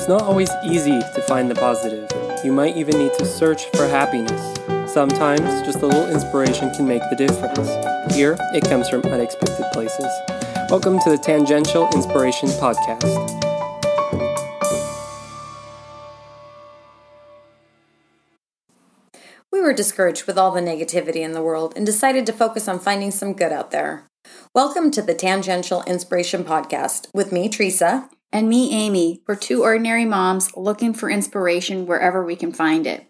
It's not always easy to find the positive. You might even need to search for happiness. Sometimes just a little inspiration can make the difference. Here, it comes from unexpected places. Welcome to the Tangential Inspiration Podcast. We were discouraged with all the negativity in the world and decided to focus on finding some good out there. Welcome to the Tangential Inspiration Podcast with me, Teresa. And me, Amy. We're two ordinary moms looking for inspiration wherever we can find it.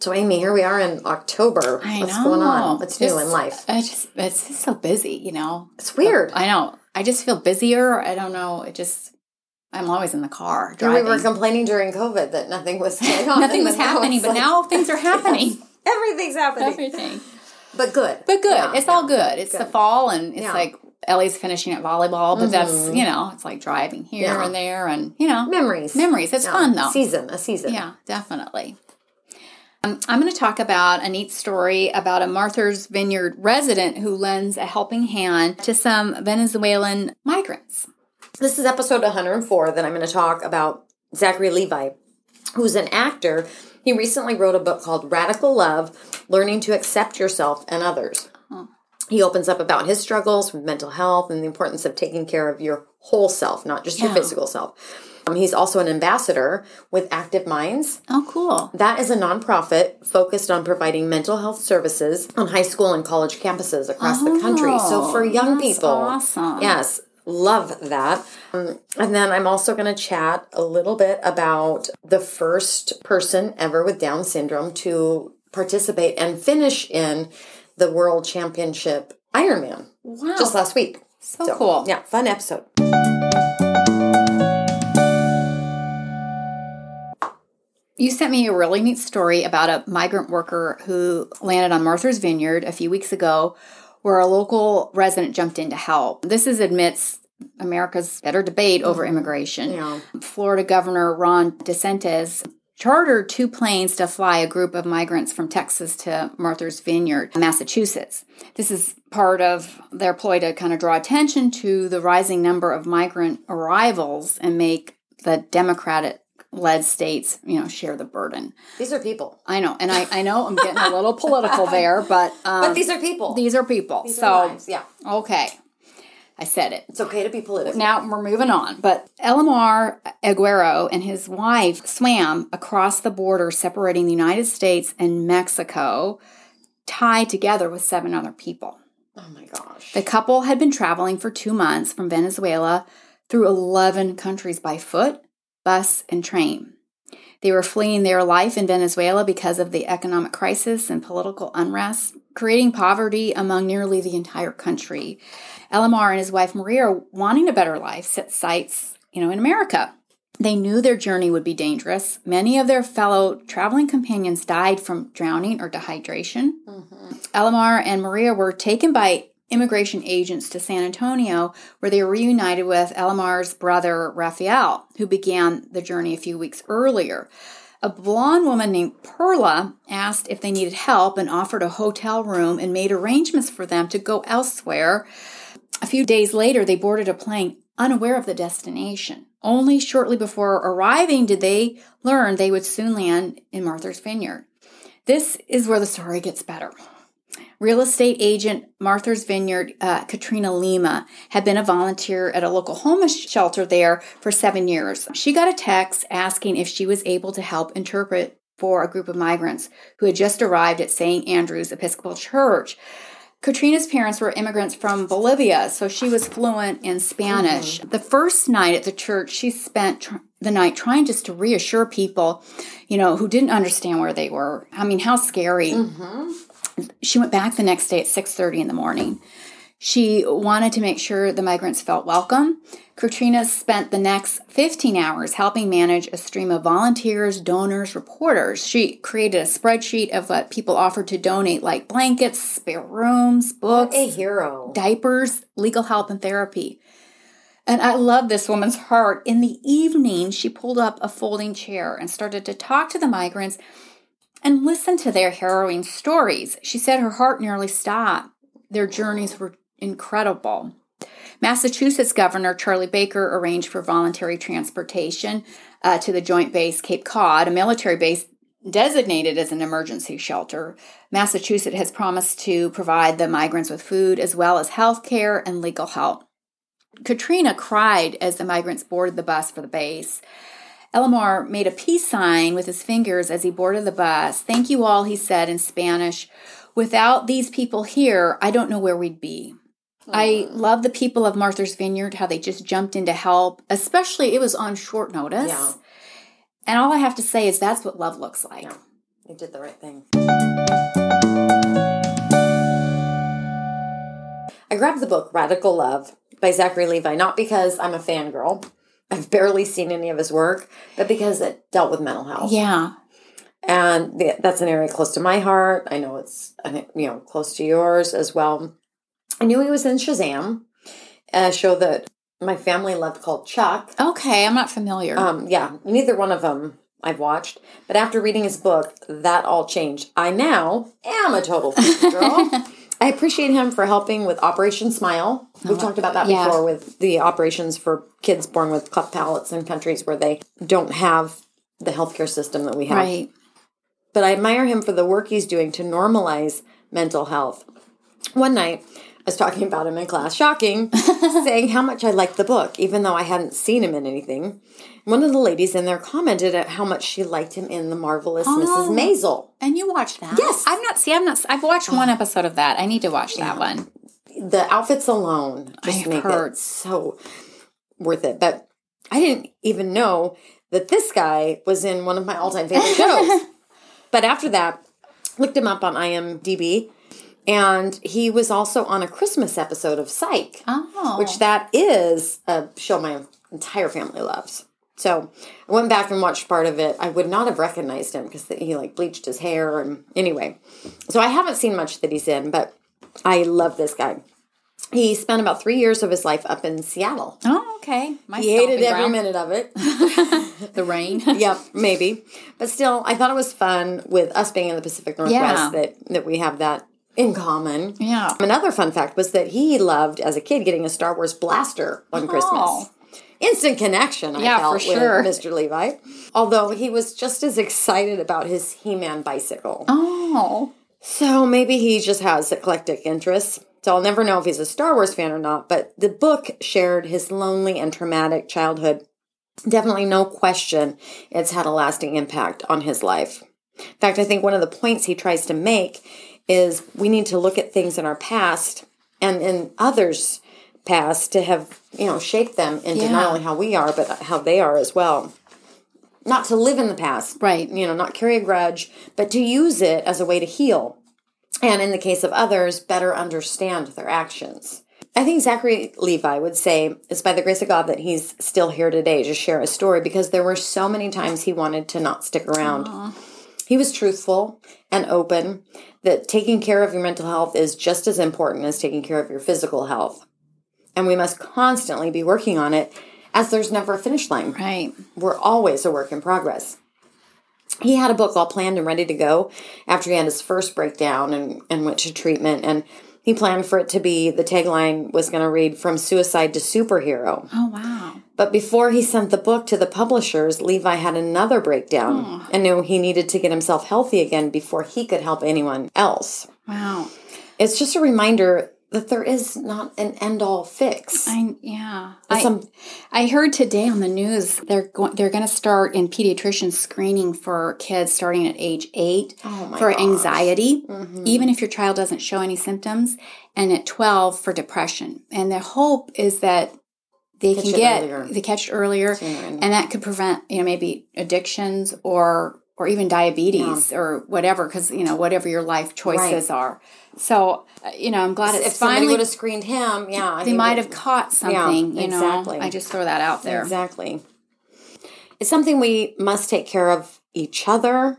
So, Amy, here we are in October. I What's know. going on? What's new in life? I just it's just so busy, you know. It's weird. I know. I just feel busier. I don't know. It just I'm always in the car Here we were complaining during COVID that nothing was going on. Nothing was happening, but like- now things are happening. everything's happening. Everything. But good. But good. Yeah, it's all good. It's the fall and it's Yeah. like Ellie's finishing at volleyball, but that's Mhm. you know, it's like driving here Yeah. and there and you know Memories. memories. It's Yeah. fun though. Season, a season. Yeah, definitely. Um, I'm going to talk about a neat story about a Martha's Vineyard resident who lends a helping hand to some Venezuelan migrants. This is episode 104 that I'm going to talk about Zachary Levi, who's an actor. He recently wrote a book called Radical Love Learning to Accept Yourself and Others. He opens up about his struggles with mental health and the importance of taking care of your whole self, not just your physical self. Um, he's also an ambassador with Active Minds. Oh, cool. That is a nonprofit focused on providing mental health services on high school and college campuses across the country. So for young people, awesome. yes, love that. Um, and then I'm also going to chat a little bit about the first person ever with Down syndrome to participate and finish in the World Championship Ironman Wow. just last week. so, cool. Yeah, fun episode. You sent me a really neat story about a migrant worker who landed on Martha's Vineyard a few weeks ago where a local resident jumped in to help. This is amidst America's better debate over mm-hmm. immigration. Yeah. Florida Governor Ron DeSantis chartered two planes to fly a group of migrants from Texas to Martha's Vineyard, Massachusetts. This is part of their ploy to kind of draw attention to the rising number of migrant arrivals and make the Democratic led states, you know, share the burden. These are people. I know, and I, I know I'm getting a little political there, but um, But these are people. these are people. These so are lives. Yeah. okay, I said it. It's okay to be political. Now we're moving on. But Elamar Aguero and his wife swam across the border separating the United States and Mexico, tied together with seven other people. oh my gosh. The couple had been traveling for two months from Venezuela through 11 countries by foot, bus, and train. They were fleeing their life in Venezuela because of the economic crisis and political unrest, creating poverty among nearly the entire country. Elamar and his wife Maria, wanting a better life, set sights, you know, in America. They knew their journey would be dangerous. Many of their fellow traveling companions died from drowning or dehydration. Mm-hmm. Elamar and Maria were taken by immigration agents to San Antonio, where they were reunited with Elamar's brother Raphael, who began the journey a few weeks earlier. A blonde woman named Perla asked if they needed help and offered a hotel room and made arrangements for them to go elsewhere. A few days later, they boarded a plane unaware of the destination. Only shortly before arriving did they learn they would soon land in Martha's Vineyard. This is where the story gets better. Real estate agent Martha's Vineyard, uh, Katrina Lima, had been a volunteer at a local homeless shelter there for seven years. She got a text asking if she was able to help interpret for a group of migrants who had just arrived at St. Andrew's Episcopal Church. Katrina's parents were immigrants from Bolivia, so she was fluent in Spanish. The first night at the church, she spent tr- the night trying just to reassure people, you know, who didn't understand where they were. I mean, how scary. She went back the next day at 6:30 in the morning. She wanted to make sure the migrants felt welcome. Katrina spent the next 15 hours helping manage a stream of volunteers, donors, reporters. She created a spreadsheet of what people offered to donate, like blankets, spare rooms, books, a hero. diapers, legal help, and therapy. And I love this woman's heart. In the evening, she pulled up a folding chair and started to talk to the migrants and listen to their harrowing stories. She said her heart nearly stopped. Their journeys were incredible. Massachusetts Governor Charlie Baker arranged for voluntary transportation uh, to the Joint Base Cape Cod, a military base designated as an emergency shelter. Massachusetts has promised to provide the migrants with food as well as health care and legal help. Katrina cried as the migrants boarded the bus for the base. Elamar made a peace sign with his fingers as he boarded the bus. Thank you all, he said in Spanish. Without these people here, I don't know where we'd be. I love the people of Martha's Vineyard, how they just jumped in to help, especially it was on short notice. Yeah. And all I have to say is that's what love looks like. Yeah. You did the right thing. I grabbed the book Radical Love by Zachary Levi, not because I'm a fangirl. I've barely seen any of his work, but because it dealt with mental health. Yeah. And the, that's an area close to my heart. I know it's you know close to yours as well. I knew he was in Shazam, a show that my family loved called Chuck. Okay, I'm not familiar. Um, yeah, neither one of them I've watched. But after reading his book, that all changed. I now am a total freak girl. I appreciate him for helping with Operation Smile. We've uh-huh. talked about that yeah. before with the operations for kids born with cleft palates in countries where they don't have the healthcare system that we have. right. But I admire him for the work he's doing to normalize mental health. One night, I was talking about him in class, shocking, saying how much I liked the book, even though I hadn't seen him in anything. One of the ladies in there commented at how much she liked him in The Marvelous oh, Mrs. Maisel. And you watched that? Yes. I've not see I've not I've watched one episode of that. I need to watch that one. The outfits alone just I've make heard. it so worth it. But I didn't even know that this guy was in one of my all-time favorite shows. but after that, looked him up on IMDb, and he was also on a Christmas episode of Psych. Oh. which that is a show my entire family loves. So I went back and watched part of it. I would not have recognized him because he like bleached his hair and anyway. So I haven't seen much that he's in, but I love this guy. He spent about three years of his life up in Seattle. Oh, okay. My He hated every ground. minute of it. The rain. yep, maybe. But still, I thought it was fun with us being in the Pacific Northwest Yeah. that that we have that in common. Yeah. Another fun fact was that he loved, as a kid, getting a Star Wars blaster on oh. Christmas. Instant connection, I Yeah, felt, for with sure. Mr. Levi. Although he was just as excited about his He-Man bicycle. Oh. So maybe he just has eclectic interests. So I'll never know if he's a Star Wars fan or not, but the book shared his lonely and traumatic childhood. Definitely no question it's had a lasting impact on his life. In fact, I think one of the points he tries to make is we need to look at things in our past and in others' past to have, you know, shaped them into Yeah. not only how we are, but how they are as well. Not to live in the past, Right. You know, not carry a grudge, but to use it as a way to heal and in the case of others, better understand their actions. I think Zachary Levi would say it's by the grace of God that he's still here today to share his story because there were so many times he wanted to not stick around. He was truthful and open that taking care of your mental health is just as important as taking care of your physical health. And we must constantly be working on it as there's never a finish line Right. we're always a work in progress. He had a book all planned and ready to go after he had his first breakdown and, and went to treatment. And he planned for it to be the tagline was going to read From Suicide to Superhero. Oh wow. But before he sent the book to the publishers, Levi had another breakdown and knew he needed to get himself healthy again before he could help anyone else. Wow. It's just a reminder that there is not an end all fix. I yeah. I, Some- I heard today on the news they're going they're going to start in pediatrician screening for kids starting at age 8 Oh for gosh. Mm-hmm. anxiety even if your child doesn't show any symptoms and at 12 for depression. And the hope is that they Catch can get earlier. they catch it earlier Sooner and that could prevent you know maybe addictions or or even diabetes or whatever because you know whatever your life choices are. So uh, you know I'm glad it's if somebody finally would have screened him, yeah, they he might would- have caught something, you know. exactly. I just throw that out there. Exactly. It's something we must take care of each other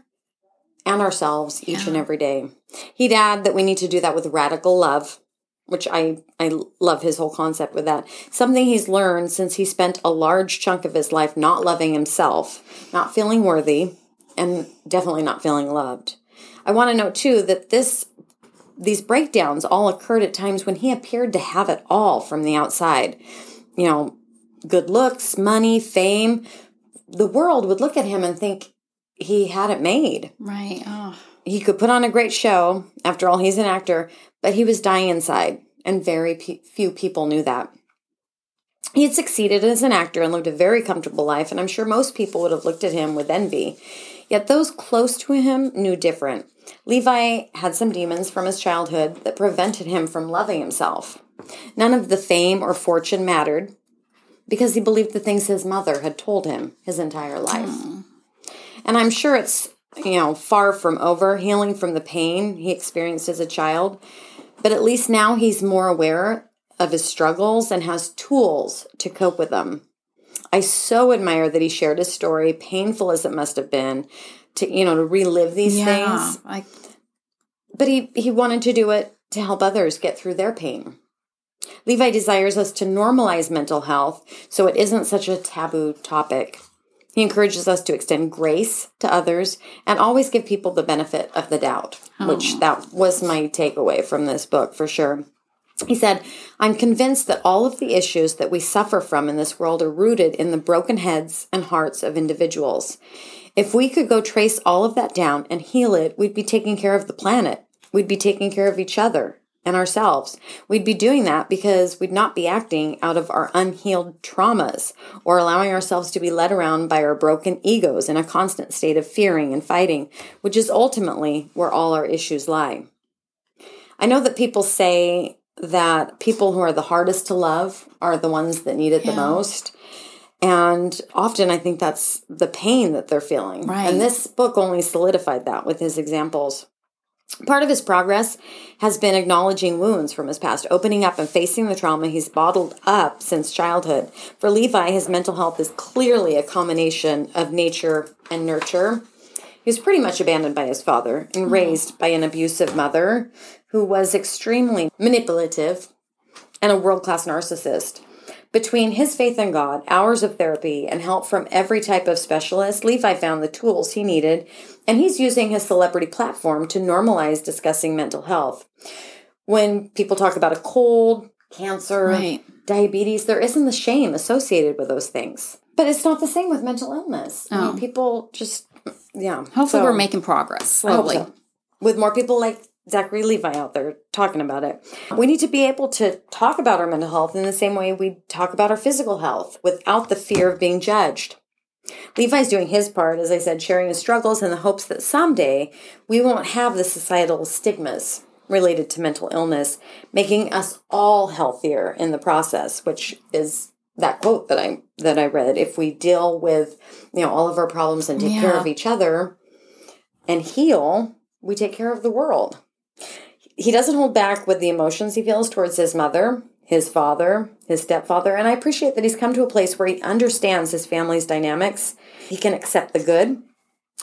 and ourselves each and every day. He'd add that we need to do that with radical love, which I, I love his whole concept with that. Something he's learned since he spent a large chunk of his life not loving himself, not feeling worthy, and definitely not feeling loved. I want to note too that this these breakdowns all occurred at times when he appeared to have it all from the outside. You know, good looks, money, fame. The world would look at him and think he had it made. Right. Oh. He could put on a great show. After all, he's an actor, but he was dying inside, and very few people knew that. He had succeeded as an actor and lived a very comfortable life, and I'm sure most people would have looked at him with envy. Yet those close to him knew different. Levi had some demons from his childhood that prevented him from loving himself. None of the fame or fortune mattered because he believed the things his mother had told him his entire life. And I'm sure it's, you know, far from over healing from the pain he experienced as a child, but at least now he's more aware of his struggles and has tools to cope with them. I so admire that he shared his story, painful as it must have been, to you know to relive these Yeah. things. Like, But he he wanted to do it to help others get through their pain. Levi desires us to normalize mental health so it isn't such a taboo topic. He encourages us to extend grace to others and always give people the benefit of the doubt, which that was my takeaway from this book for sure. He said, I'm convinced that all of the issues that we suffer from in this world are rooted in the broken heads and hearts of individuals. If we could go trace all of that down and heal it, we'd be taking care of the planet. We'd be taking care of each other and ourselves. We'd be doing that because we'd not be acting out of our unhealed traumas or allowing ourselves to be led around by our broken egos in a constant state of fearing and fighting, which is ultimately where all our issues lie. I know that people say that people who are the hardest to love are the ones that need it the most. And often I think that's the pain that they're feeling. Right. And this book only solidified that with his examples. Part of his progress has been acknowledging wounds from his past, opening up and facing the trauma he's bottled up since childhood. For Levi, his mental health is clearly a combination of nature and nurture. He was pretty much abandoned by his father and hmm. raised by an abusive mother who was extremely manipulative and a world class narcissist. Between his faith in God, hours of therapy, and help from every type of specialist, Levi found the tools he needed, and he's using his celebrity platform to normalize discussing mental health. When people talk about a cold, cancer, Right. diabetes, there isn't the shame associated with those things. But it's not the same with mental illness. I mean, oh. people just, yeah. hopefully, So- we're making progress slowly. so. With more people like Zachary Levi out there talking about it. We need to be able to talk about our mental health in the same way we talk about our physical health without the fear of being judged. Levi's doing his part, as I said, sharing his struggles in the hopes that someday we won't have the societal stigmas related to mental illness, making us all healthier in the process, which is that quote that I that I read. If we deal with, you know, all of our problems and take care of each other and heal, we take care of the world. He doesn't hold back with the emotions he feels towards his mother, his father, his stepfather, and I appreciate that he's come to a place where he understands his family's dynamics. He can accept the good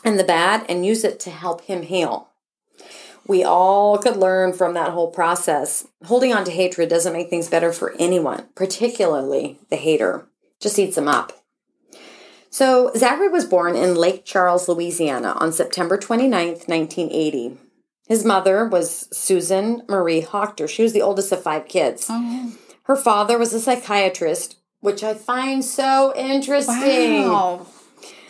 and the bad and use it to help him heal. We all could learn from that whole process. Holding on to hatred doesn't make things better for anyone, particularly the hater. Just eats them up. So, Zachary was born in Lake Charles, Louisiana on September 29th, 1980. His mother was Susan Marie Hochter. She was the oldest of five kids. Oh, Her father was a psychiatrist, which I find so interesting. wow.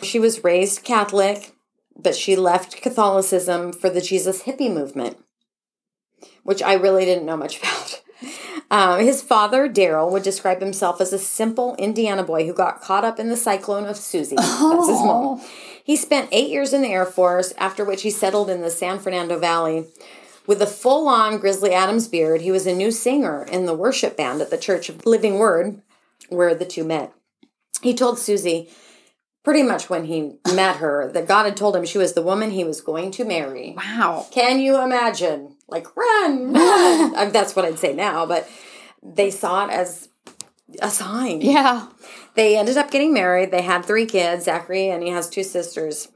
She was raised Catholic, but she left Catholicism for the Jesus hippie movement, which I really didn't know much about. Um, his father, Daryl, would describe himself as a simple Indiana boy who got caught up in the cyclone of Susie. That's his mom. He spent eight years in the Air Force, after which he settled in the San Fernando Valley. With a full on Grizzly Adams beard, he was a new singer in the worship band at the Church of Living Word, where the two met. He told Susie, pretty much when he met her, that God had told him she was the woman he was going to marry. Wow. Can you imagine? Like, run, run. That's what I'd say now, but they saw it as a sign. Yeah. They ended up getting married. They had three kids, Zachary, and he has two sisters.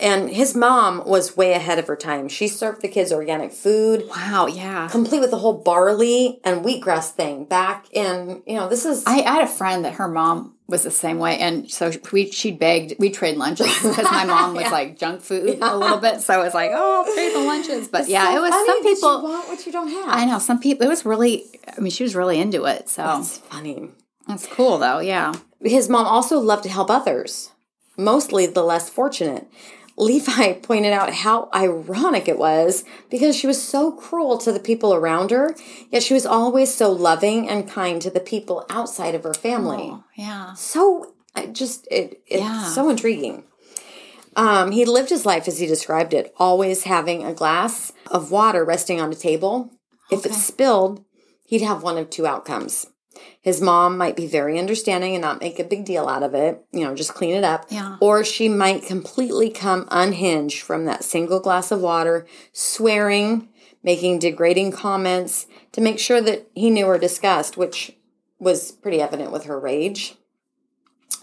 And his mom was way ahead of her time. She served the kids organic food, Wow. Yeah. complete with the whole barley and wheatgrass thing back in, you know, this is. I, I had a friend that her mom was the same way, and so we she begged we trade lunches because my mom was like junk food a little bit, so I was like, oh, I'll trade the lunches. But yeah, So it was some people. you want what you don't have. I know some people. It was really. I mean, she was really into it. So It's funny. that's cool, though. Yeah. His mom also loved to help others, mostly the less fortunate. Levi pointed out how ironic it was because she was so cruel to the people around her, yet she was always so loving and kind to the people outside of her family. Oh, yeah. So I just it, it's Yeah. so intriguing. Um, he lived his life as he described it, always having a glass of water resting on a table. If it spilled, he'd have one of two outcomes. His mom might be very understanding and not make a big deal out of it, you know, just clean it up. Yeah. Or she might completely come unhinged from that single glass of water, swearing, making degrading comments to make sure that he knew her disgust, which was pretty evident with her rage.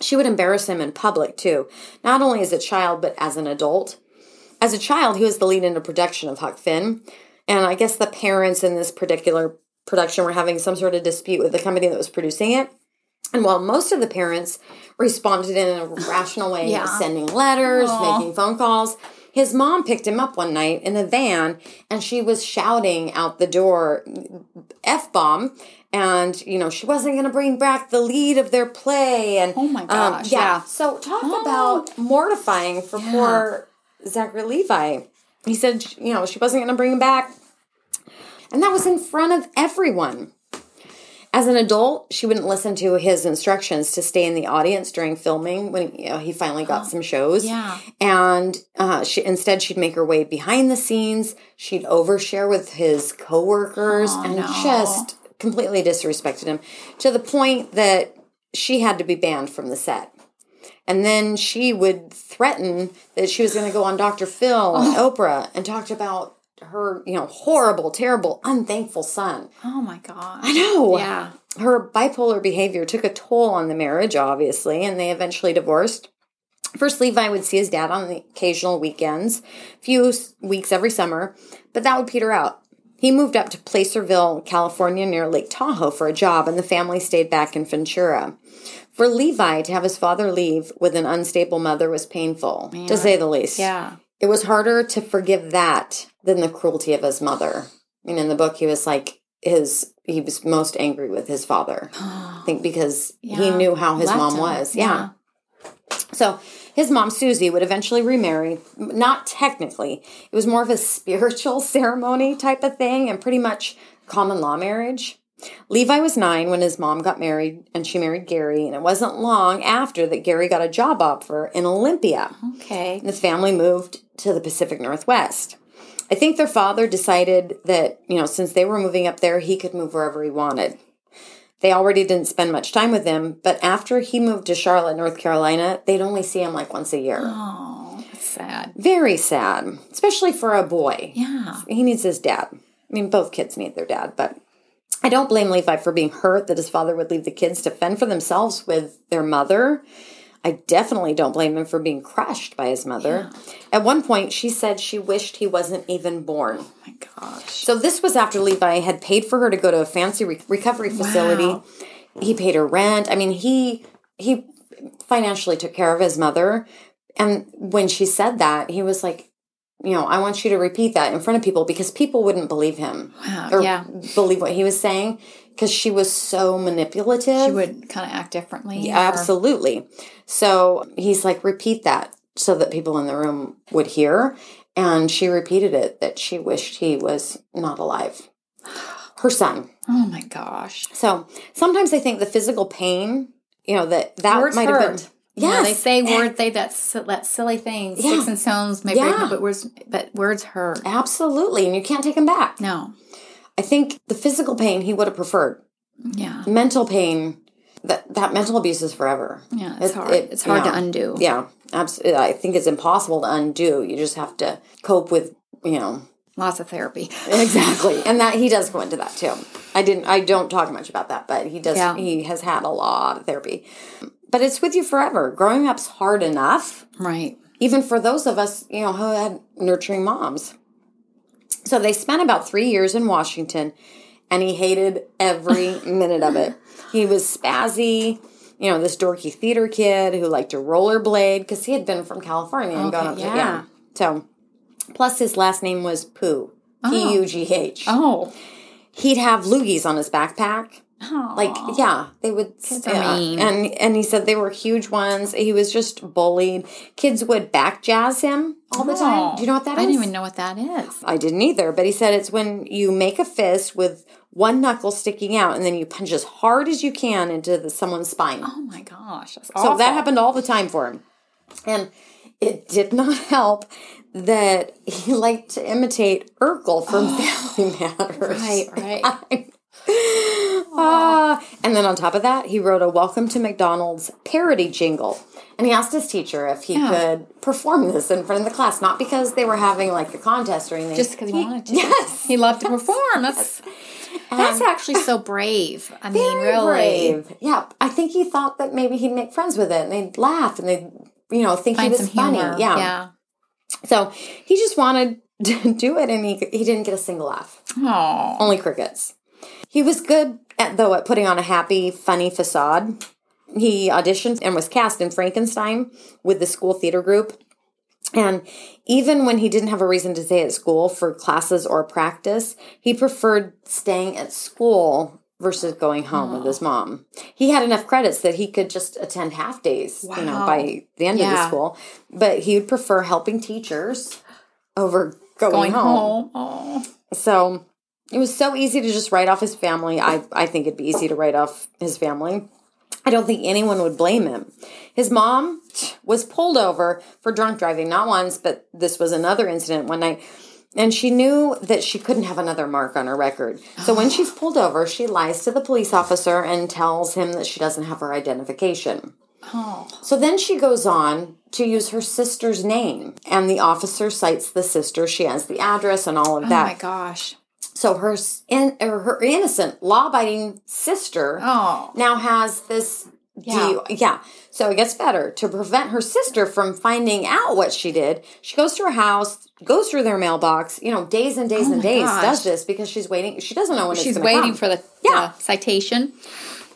She would embarrass him in public too, not only as a child, but as an adult. As a child, he was the lead in a production of Huck Finn. And I guess the parents in this particular production were having some sort of dispute with the company that was producing it. And while most of the parents responded in a rational way, Yeah. sending letters, Aw. making phone calls, his mom picked him up one night in a van and she was shouting out the door F bomb. And, you know, she wasn't going to bring back the lead of their play. And, Oh my um, gosh, yeah. So talk Oh. about mortifying for Yeah. poor Zachary Levi. He said, you know, she wasn't going to bring him back. And that was in front of everyone. As an adult, she wouldn't listen to his instructions to stay in the audience during filming when you know, he finally got some shows. Yeah. And uh, she, instead, she'd make her way behind the scenes. She'd overshare with his coworkers Oh, and no. just completely disrespected him to the point that she had to be banned from the set. And then she would threaten that she was going to go on Dr. Phil and Oh. Oprah and talked about her, you know, horrible, terrible, unthankful son. Oh my god. I know. Yeah. Her bipolar behavior took a toll on the marriage, obviously, and they eventually divorced. First, Levi would see his dad on the occasional weekends, a few weeks every summer, but that would peter out. He moved up to Placerville, California, near Lake Tahoe for a job, and the family stayed back in Ventura. For Levi to have his father leave with an unstable mother was painful, to say the least. Yeah. It was harder to forgive that than the cruelty of his mother. I mean, in the book, he was like his. He was most angry with his father. I think because he knew how his Left mom him. was. Yeah. So his mom Susie would eventually remarry. Not technically, it was more of a spiritual ceremony type of thing, and pretty much common law marriage. Levi was nine when his mom got married, and she married Gary. And it wasn't long after that Gary got a job offer in Olympia. Okay. And The family moved to the Pacific Northwest. I think their father decided that, you know, since they were moving up there, he could move wherever he wanted. They already didn't spend much time with him, but after he moved to Charlotte, North Carolina, they'd only see him like once a year. Oh, that's sad. Very sad, especially for a boy. Yeah. He needs his dad. I mean, both kids need their dad, but I don't blame Levi for being hurt that his father would leave the kids to fend for themselves with their mother. I definitely don't blame him for being crushed by his mother. At one point, she said she wished he wasn't even born. Oh my gosh. So this was after Levi had paid for her to go to a fancy re- recovery facility. Wow. He paid her rent. I mean, he he financially took care of his mother. And when she said that, he was like, you know, I want you to repeat that in front of people because people wouldn't believe him Wow. or yeah. believe what he was saying because she was so manipulative. She would kind of act differently. Yeah, or- absolutely. So he's like, repeat that so that people in the room would hear. And she repeated it that she wished he was not alive. Her son. Oh my gosh. So sometimes I think the physical pain, you know, that that might have been. Yeah, Yes. they say words. They that that silly thing. Yeah. Sticks and stones may Yeah. but words. But words hurt. Absolutely. And you can't take them back. No. I think the physical pain he would have preferred. Yeah. Mental pain, that, that mental abuse is forever. Yeah. It's It- hard. it- it's hard yeah. to undo. Yeah, absolutely. I think it's impossible to undo. You just have to cope with, you know, Lots of therapy. exactly. and that he does go into that too. I didn't. I don't talk much about that, but he does. Yeah. He has had a lot of therapy, but it's with you forever. Growing up's hard enough, Right. even for those of us, you know, who had nurturing moms. So they spent about three years in Washington, and he hated every minute of it. He was spazzy. you know, this dorky theater kid who liked to rollerblade because he had been from California and gone up Okay, to, yeah. yeah. So, plus his last name was Pugh. Oh. P U G H. Oh. He'd have loogies on his backpack. Like, yeah, they would. yeah. mean. And and he said they were huge ones. He was just bullied. Kids would back jazz him all the time. Do you know what that is? I didn't even know what that is. I didn't either, but he said it's when you make a fist with one knuckle sticking out and then you punch as hard as you can into the, someone's spine. Oh my gosh. That's so that happened all the time for him. And it did not help that he liked to imitate Urkel from Family Matters. Right, right. Ah, and then on top of that, he wrote a Welcome to McDonald's parody jingle. And he asked his teacher if he Yeah. could perform this in front of the class, not because they were having like a contest or anything. Just because he wanted to. Yes. He loved to perform. That's that's actually so brave. I mean, really. brave. Yeah, I think he thought that maybe he'd make friends with it, and they'd laugh, and they'd, you know, think Find he was funny. humor. Yeah. Yeah. So he just wanted to do it, and he he didn't get a single laugh. Oh. Only crickets. He was good at though at putting on a happy, funny facade. He auditioned and was cast in Frankenstein with the school theater group. And even when he didn't have a reason to stay at school for classes or practice, he preferred staying at school versus going home with his mom. He had enough credits that he could just attend half days, you know, by the end of the school. But he would prefer helping teachers over going, Going home. home. Oh. So it was so easy to just write off his family. I, I think it'd be easy to write off his family. I don't think anyone would blame him. His mom was pulled over for drunk driving, not once, but this was another incident one night. And she knew that she couldn't have another mark on her record. So when she's pulled over, she lies to the police officer and tells him that she doesn't have her identification. Oh. So then she goes on to use her sister's name, and the officer cites the sister. She has the address and all of Oh that. Oh my gosh. So her in, er, her innocent, law-abiding sister Oh. now has this. Yeah. deal. yeah. So it gets better to prevent her sister from finding out what she did. She goes to her house, goes through their mailbox. You know, days and days Oh and days gosh. does this because she's waiting. She doesn't know when She's waiting come. for the Yeah. the citation.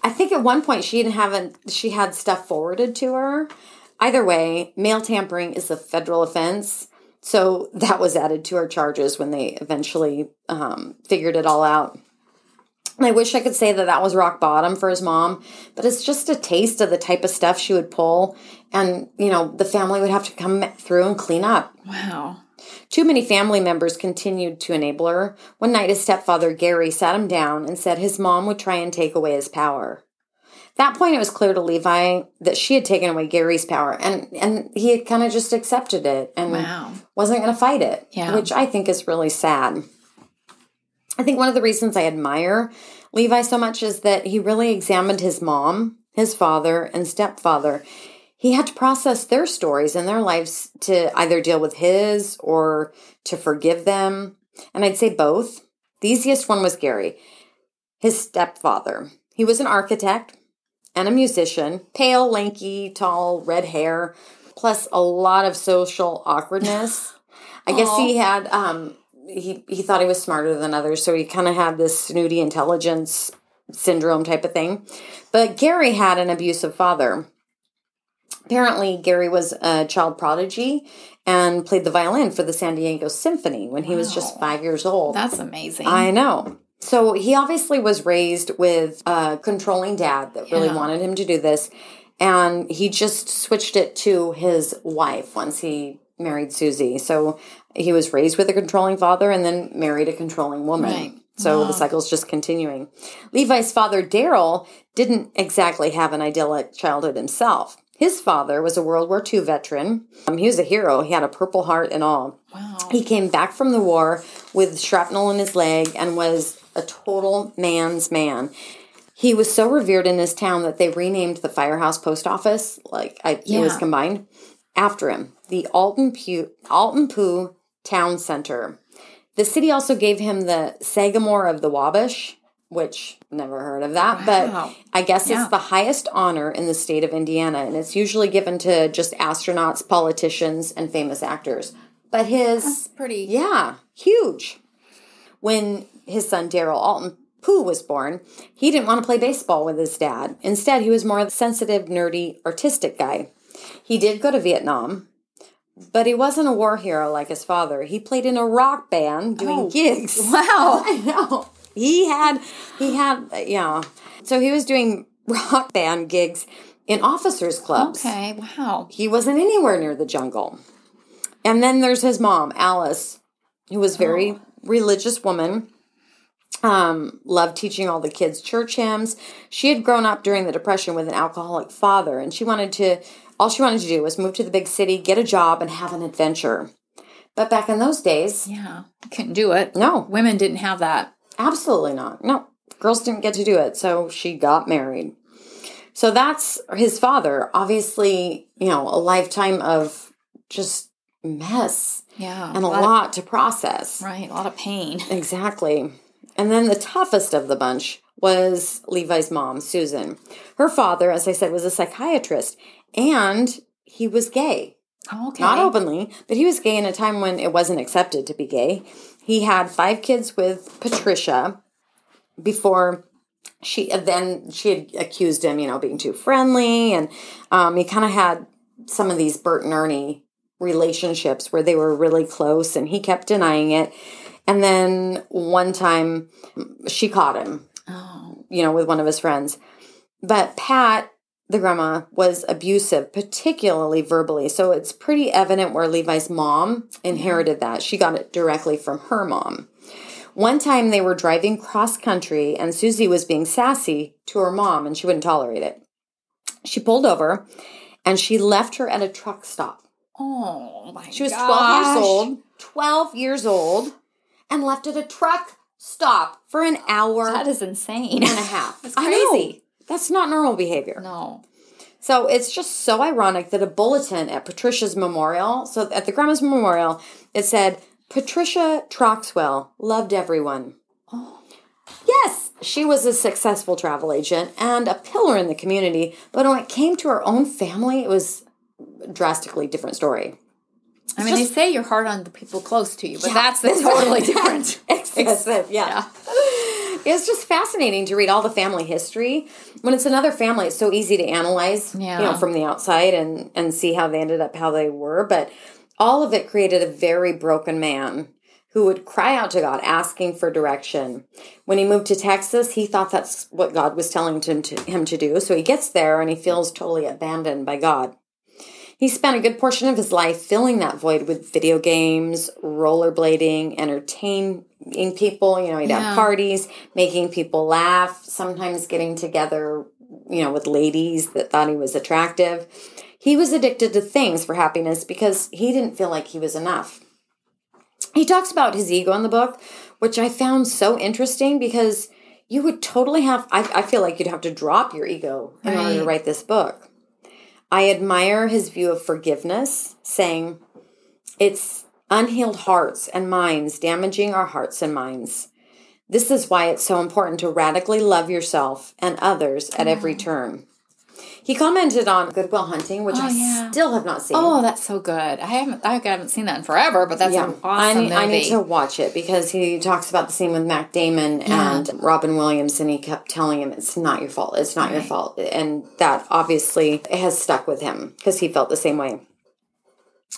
I think at one point she didn't have a, she had stuff forwarded to her. Either way, mail tampering is a federal offense. So that was added to her charges when they eventually um, figured it all out. I wish I could say that that was rock bottom for his mom, but it's just a taste of the type of stuff she would pull. And, you know, the family would have to come through and clean up. Wow. Too many family members continued to enable her. One night, his stepfather, Gary, sat him down and said his mom would try and take away his power. At that point, it was clear to Levi that she had taken away Gary's power, and, and he had kind of just accepted it and Wow. wasn't going to fight it, Yeah. which I think is really sad. I think one of the reasons I admire Levi so much is that he really examined his mom, his father, and stepfather. He had to process their stories and their lives to either deal with his or to forgive them. And I'd say both. The easiest one was Gary, his stepfather. He was an architect and a musician, pale, lanky, tall, red hair, plus a lot of social awkwardness. I guess he had um he he thought he was smarter than others, so he kind of had this snooty intelligence syndrome type of thing. But Gary had an abusive father. Apparently, Gary was a child prodigy and played the violin for the San Diego Symphony when he was just five years old. That's amazing. I know. So he obviously was raised with a controlling dad that really Yeah. wanted him to do this. And he just switched it to his wife once he married Susie. So he was raised with a controlling father and then married a controlling woman. Right. So Wow. the cycle's just continuing. Levi's father, Daryl, didn't exactly have an idyllic childhood himself. His father was a World War II veteran. Um, he was a hero. He had a Purple Heart and all. wow. He came back from the war with shrapnel in his leg and was a total man's man. He was so revered in his town that they renamed the firehouse post office, like I, it was combined, after him, the Alton, Pu- Alton Pugh Town Center. The city also gave him the Sagamore of the Wabash, which never heard of that, Wow. but I guess Yeah. it's the highest honor in the state of Indiana, and it's usually given to just astronauts, politicians, and famous actors. But his That's pretty. yeah, huge. When his son Daryl Alton Pugh was born, he didn't want to play baseball with his dad. Instead, he was more of a sensitive, nerdy, artistic guy. He did go to Vietnam, but he wasn't a war hero like his father. He played in a rock band doing Oh. gigs. Wow. I know. He had, he had, yeah. So he was doing rock band gigs in officers' clubs. Okay. Wow. He wasn't anywhere near the jungle. And then there's his mom, Alice, who was very religious woman. Um, loved teaching all the kids church hymns. She had grown up during the depression with an alcoholic father, and she wanted to. All she wanted to do was move to the big city, get a job, and have an adventure. But back in those days, Yeah. Couldn't do it. no, Women didn't have that. Absolutely not. No, girls didn't get to do it. So she got married. So that's his father. Obviously, you know, a lifetime of just mess Yeah. and a of- lot to process. right. A lot of pain. Exactly. And then the toughest of the bunch was Levi's mom, Susan. Her father, as I said, was a psychiatrist and he was gay. Okay. Not openly, but he was gay in a time when it wasn't accepted to be gay. He had five kids with Patricia before she then she had accused him, you know, being too friendly, and um, he kind of had some of these Bert and Ernie relationships where they were really close, and he kept denying it. And then one time, she caught him, Oh. you know, with one of his friends. But Pat, the grandma, was abusive, particularly verbally. So it's pretty evident where Levi's mom inherited mm-hmm. that. She got it directly from her mom. One time they were driving cross country and Susie was being sassy to her mom and she wouldn't tolerate it. She pulled over and she left her at a truck stop. Oh my She was gosh. 12 years old, 12 years old, and left at a truck stop for an hour That is insane. and a half. That's I know. crazy. That's not normal behavior. No. So it's just so ironic that a bulletin at Patricia's memorial, so at the grandma's memorial, it said, Patricia Troxwell loved everyone. Oh. Yes, she was a successful travel agent and a pillar in the community, but when it came to her own family, it was a drastically different story. I mean, they say you're hard on the people close to you, but Yeah. that's the totally different. Excessive, yeah. It's just fascinating to read all the family history. When it's another family, it's so easy to analyze, you know, from the outside and and see how they ended up how they were. But all of it created a very broken man who would cry out to God, asking for direction. When he moved to Texas, he thought that's what God was telling him to, him to do. So he gets there and he feels totally abandoned by God. He spent a good portion of his life filling that void with video games, rollerblading, entertaining people. You know, he'd Yeah. have parties, making people laugh, sometimes getting together, you know, with ladies that thought he was attractive. He was addicted to things for happiness because he didn't feel like he was enough. He talks about his ego in the book, which I found so interesting because you would totally have, I, I feel like you'd have to drop your ego in order to write this book. I admire his view of forgiveness, saying, It's unhealed hearts and minds damaging our hearts and minds. This is why it's so important to radically love yourself and others at every turn. He commented on Good Will Hunting, which Oh, I yeah. still have not seen. Oh, that's so good. I haven't I haven't seen that in forever, but that's an I awesome need, I need to watch it because he talks about the scene with Matt Damon and Robin Williams, and he kept telling him, "It's not your fault. It's not your fault," and that obviously has stuck with him because he felt the same way.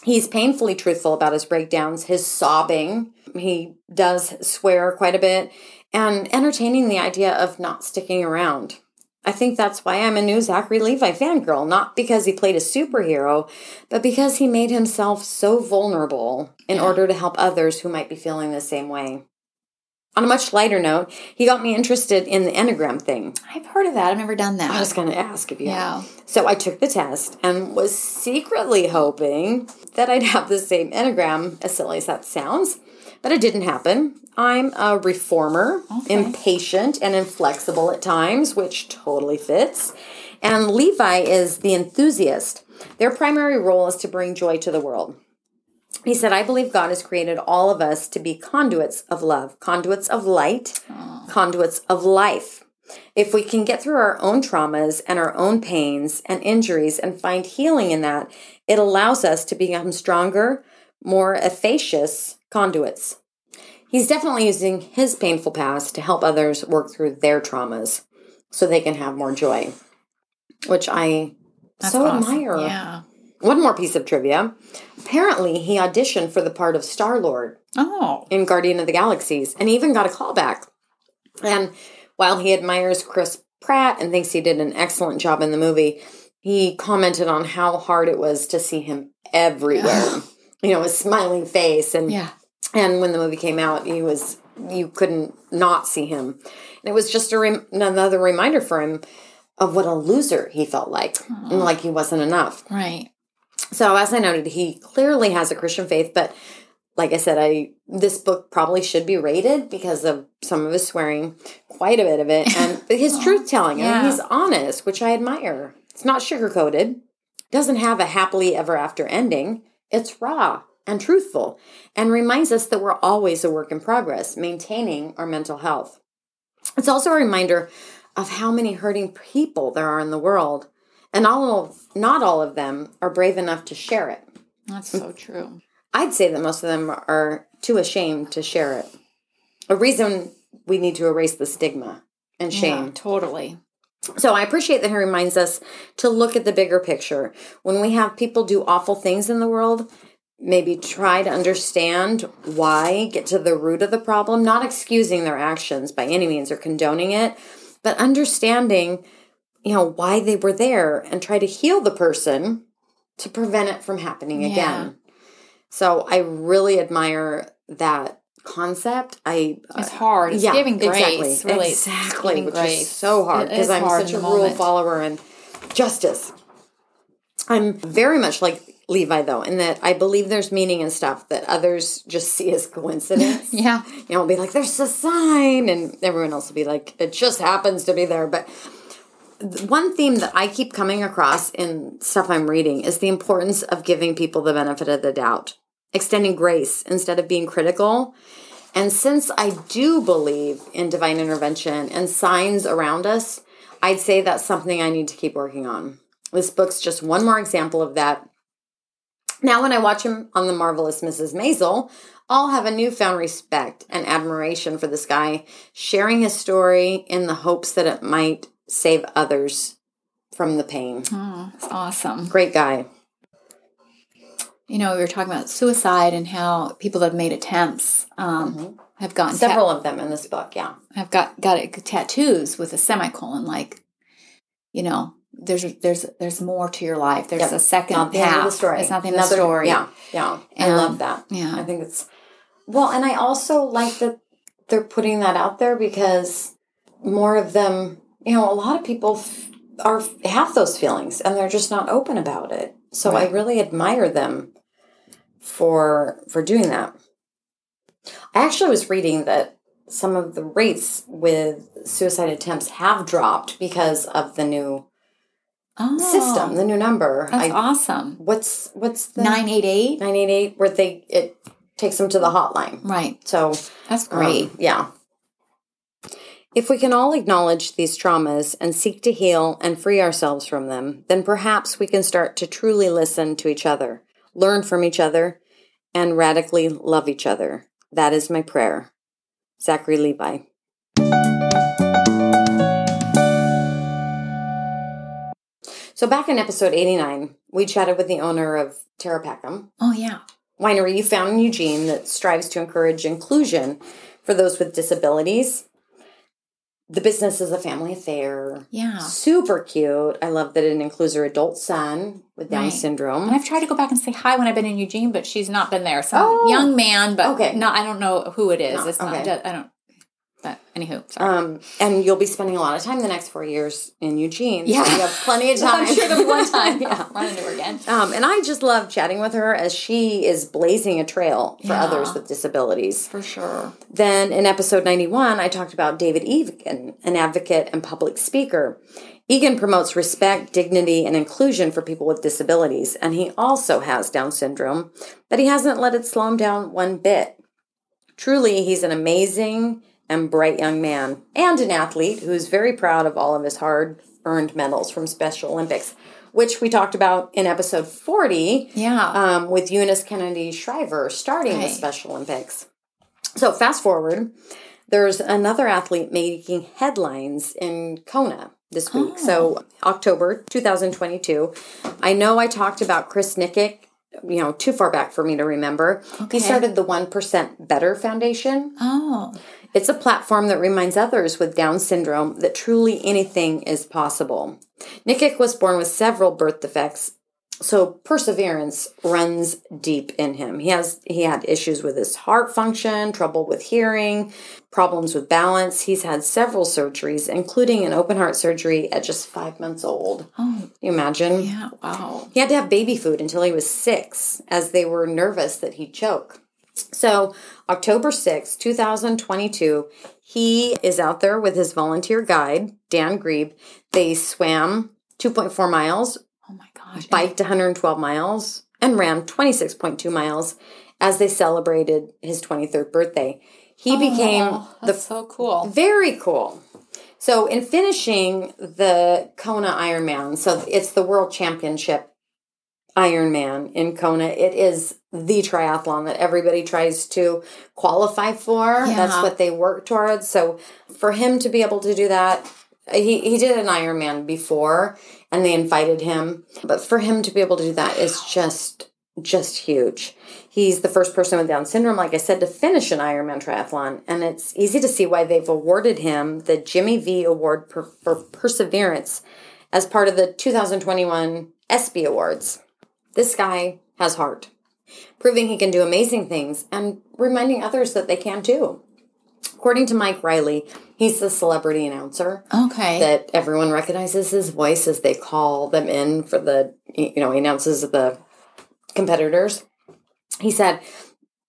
He's painfully truthful about his breakdowns, his sobbing. He does swear quite a bit, and entertaining the idea of not sticking around. I think that's why I'm a new Zachary Levi fangirl, not because he played a superhero, but because he made himself so vulnerable in order to help others who might be feeling the same way. On a much lighter note, he got me interested in the Enneagram thing. I've heard of that. I've never done that. I was going to ask if you Yeah. had. So I took the test and was secretly hoping that I'd have the same Enneagram, as silly as that sounds, but it didn't happen. I'm a reformer, Okay. impatient, and inflexible at times, which totally fits. And Levi is the enthusiast. Their primary role is to bring joy to the world. He said, I believe God has created all of us to be conduits of love, conduits of light, conduits of life. If we can get through our own traumas and our own pains and injuries and find healing in that, it allows us to become stronger, more efficacious conduits. he's definitely using his painful past to help others work through their traumas so they can have more joy, which I That's so awesome. admire. Yeah. One more piece of trivia. Apparently, he auditioned for the part of Star Lord Oh. in Guardian of the Galaxies and even got a callback. And while he admires Chris Pratt and thinks he did an excellent job in the movie, he commented on how hard it was to see him everywhere. you know, his smiling face and Yeah. and when the movie came out, he was you couldn't not see him. And it was just a rem- another reminder for him of what a loser he felt like, and like he wasn't enough. Right. So as I noted, he clearly has a Christian faith, but like I said, I this book probably should be rated because of some of his swearing, quite a bit of it, and his truth telling. I mean, he's honest, which I admire. It's not sugar coated. Doesn't have a happily ever after ending. It's raw and truthful, and reminds us that we're always a work in progress, maintaining our mental health. It's also a reminder of how many hurting people there are in the world, and all of, not all of them are brave enough to share it. That's so true. I'd say that most of them are too ashamed to share it. A reason we need to erase the stigma and shame. Yeah, totally. So I appreciate that he reminds us to look at the bigger picture. When we have people do awful things in the world, maybe try to understand why, get to the root of the problem, not excusing their actions by any means or condoning it, but understanding, you know, why they were there and try to heal the person to prevent it from happening Yeah. again. So I really admire that concept. I uh, It's hard. It's giving grace. Exactly. Really, exactly. giving Which grace. is so hard because I'm hard such a rule moment. follower and justice. I'm very much like Levi though, in that I believe there's meaning in stuff that others just see as coincidence. Yeah. You know, I'll be like, there's a sign, and everyone else will be like, it just happens to be there. But one theme that I keep coming across in stuff I'm reading is the importance of giving people the benefit of the doubt, extending grace instead of being critical. And since I do believe in divine intervention and signs around us, I'd say that's something I need to keep working on. This book's just one more example of that. Now, when I watch him on The Marvelous Mrs. Maisel, I'll have a newfound respect and admiration for this guy, sharing his story in the hopes that it might save others from the pain. Oh, that's awesome. Great guy. You know, we were talking about suicide and how people that have made attempts um, have gotten ta- Several of them in this book, yeah. have got got it, tattoos with a semicolon, like you know, there's there's there's more to your life. There's Yep. a second Not the path. end of the story. It's not the end Another- of the story. Yeah, yeah. I Um, love that. yeah. I think it's well, and I also like that they're putting that out there because more of them, you know, a lot of people f- are have those feelings and they're just not open about it. So I really admire them for for doing that. I actually was reading that some of the rates with suicide attempts have dropped because of the new Oh, system, the new number. That's I, awesome. what's what's the Nine eight eight. 988 where they it takes them to the hotline. Right. So That's um, great. yeah. If we can all acknowledge these traumas and seek to heal and free ourselves from them, then perhaps we can start to truly listen to each other, learn from each other, and radically love each other. That is my prayer. Zachary Levi. So back in episode 89, we chatted with the owner of Terra Peckham, oh yeah. winery you found in Eugene that strives to encourage inclusion for those with disabilities. The business is a family affair. Yeah. Super cute. I love that it includes her adult son with Down Right. syndrome. And I've tried to go back and say hi when I've been in Eugene, but she's not been there. Some Oh. young man, but Okay. not. I don't know who it is. No, It's not. okay. I don't. But anywho, sorry. Um, and you'll be spending a lot of time the next four years in Eugene. Yeah. So you have plenty of time. I'm sure one time. yeah. Run into her again. Um, and I just love chatting with her as she is blazing a trail for Yeah. others with disabilities. For sure. Then in episode 91, I talked about David Egan, an advocate and public speaker. Egan promotes respect, dignity, and inclusion for people with disabilities, and he also has Down syndrome, but he hasn't let it slow him down one bit. Truly, he's an amazing and bright young man and an athlete who's very proud of all of his hard earned medals from Special Olympics, which we talked about in episode 40 Yeah. um, with Eunice Kennedy Shriver starting the Special Olympics. So fast forward, there's another athlete making headlines in Kona this week. So October 2022. I know I talked about Chris Nikic, you know, too far back for me to remember. Okay. He started the 1% Better Foundation. Oh. It's a platform that reminds others with Down syndrome that truly anything is possible. Nikic was born with several birth defects, so perseverance runs deep in him. He has he had issues with his heart function, trouble with hearing, problems with balance. He's had several surgeries, including an open heart surgery at just five months old. Oh, Can you imagine? yeah. Wow. He had to have baby food until he was six, as they were nervous that he'd choke. So, October 6, 2022, he is out there with his volunteer guide, Dan Grieb. They swam 2.4 miles, gosh. biked 112 miles, and ran 26.2 miles as they celebrated his 23rd birthday. He oh, became Oh, the that's so cool. very cool. So, in finishing the Kona Ironman, so it's the World Championship Ironman in Kona. It is the triathlon that everybody tries to qualify for. That's what they work towards. So, for him to be able to do that, Uh, he, he did an Ironman before and they invited him. But for him to be able to do that is just just huge. He's the first person with Down syndrome, like I said, to finish an Ironman triathlon, and it's easy to see why they've awarded him the Jimmy V Award per, for Perseverance as part of the 2021 ESPY Awards. This guy has heart, proving he can do amazing things and reminding others that they can too. According to Mike Riley, he's the celebrity announcer Okay. that everyone recognizes his voice as they call them in for the you know he announces the competitors. He said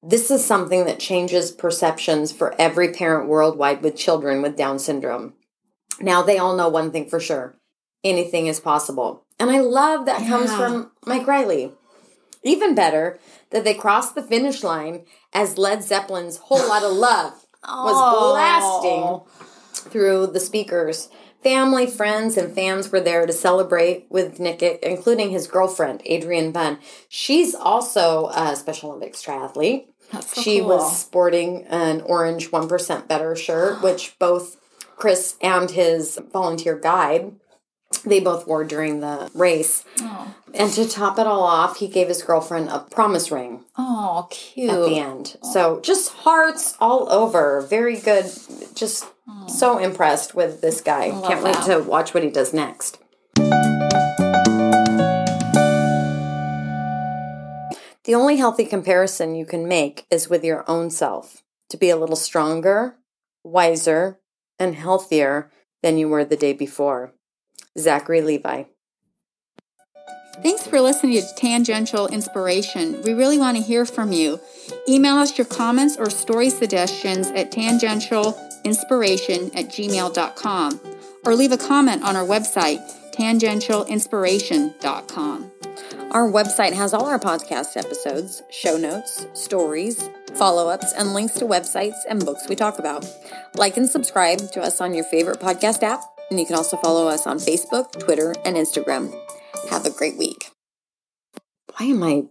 this is something that changes perceptions for every parent worldwide with children with down syndrome. Now they all know one thing for sure. Anything is possible. And i love that comes from mike riley. Even better that they crossed the finish line as led zeppelin's whole lot of love was blasting through the speakers. Family, friends, and fans were there to celebrate with Nick, including his girlfriend, Adrienne Bunn. She's also a Special Olympics triathlete. So she cool. was sporting an orange 1% better shirt, which both Chris and his volunteer guide they both wore during the race. Oh, And to top it all off, he gave his girlfriend a promise ring oh cute. at the end. So just hearts all over. Very good. Just so impressed with this guy. Can't wait to watch what he does next. The only healthy comparison you can make is with your own self to be a little stronger, wiser, and healthier than you were the day before. Zachary Levi. Thanks for listening to Tangential Inspiration. We really want to hear from you. Email us your comments or story suggestions at tangentialinspiration at gmail.com or leave a comment on our website, tangentialinspiration.com. Our website has all our podcast episodes, show notes, stories, follow ups, and links to websites and books we talk about. Like and subscribe to us on your favorite podcast app, and you can also follow us on Facebook, Twitter, and Instagram. Have a great week. Why am I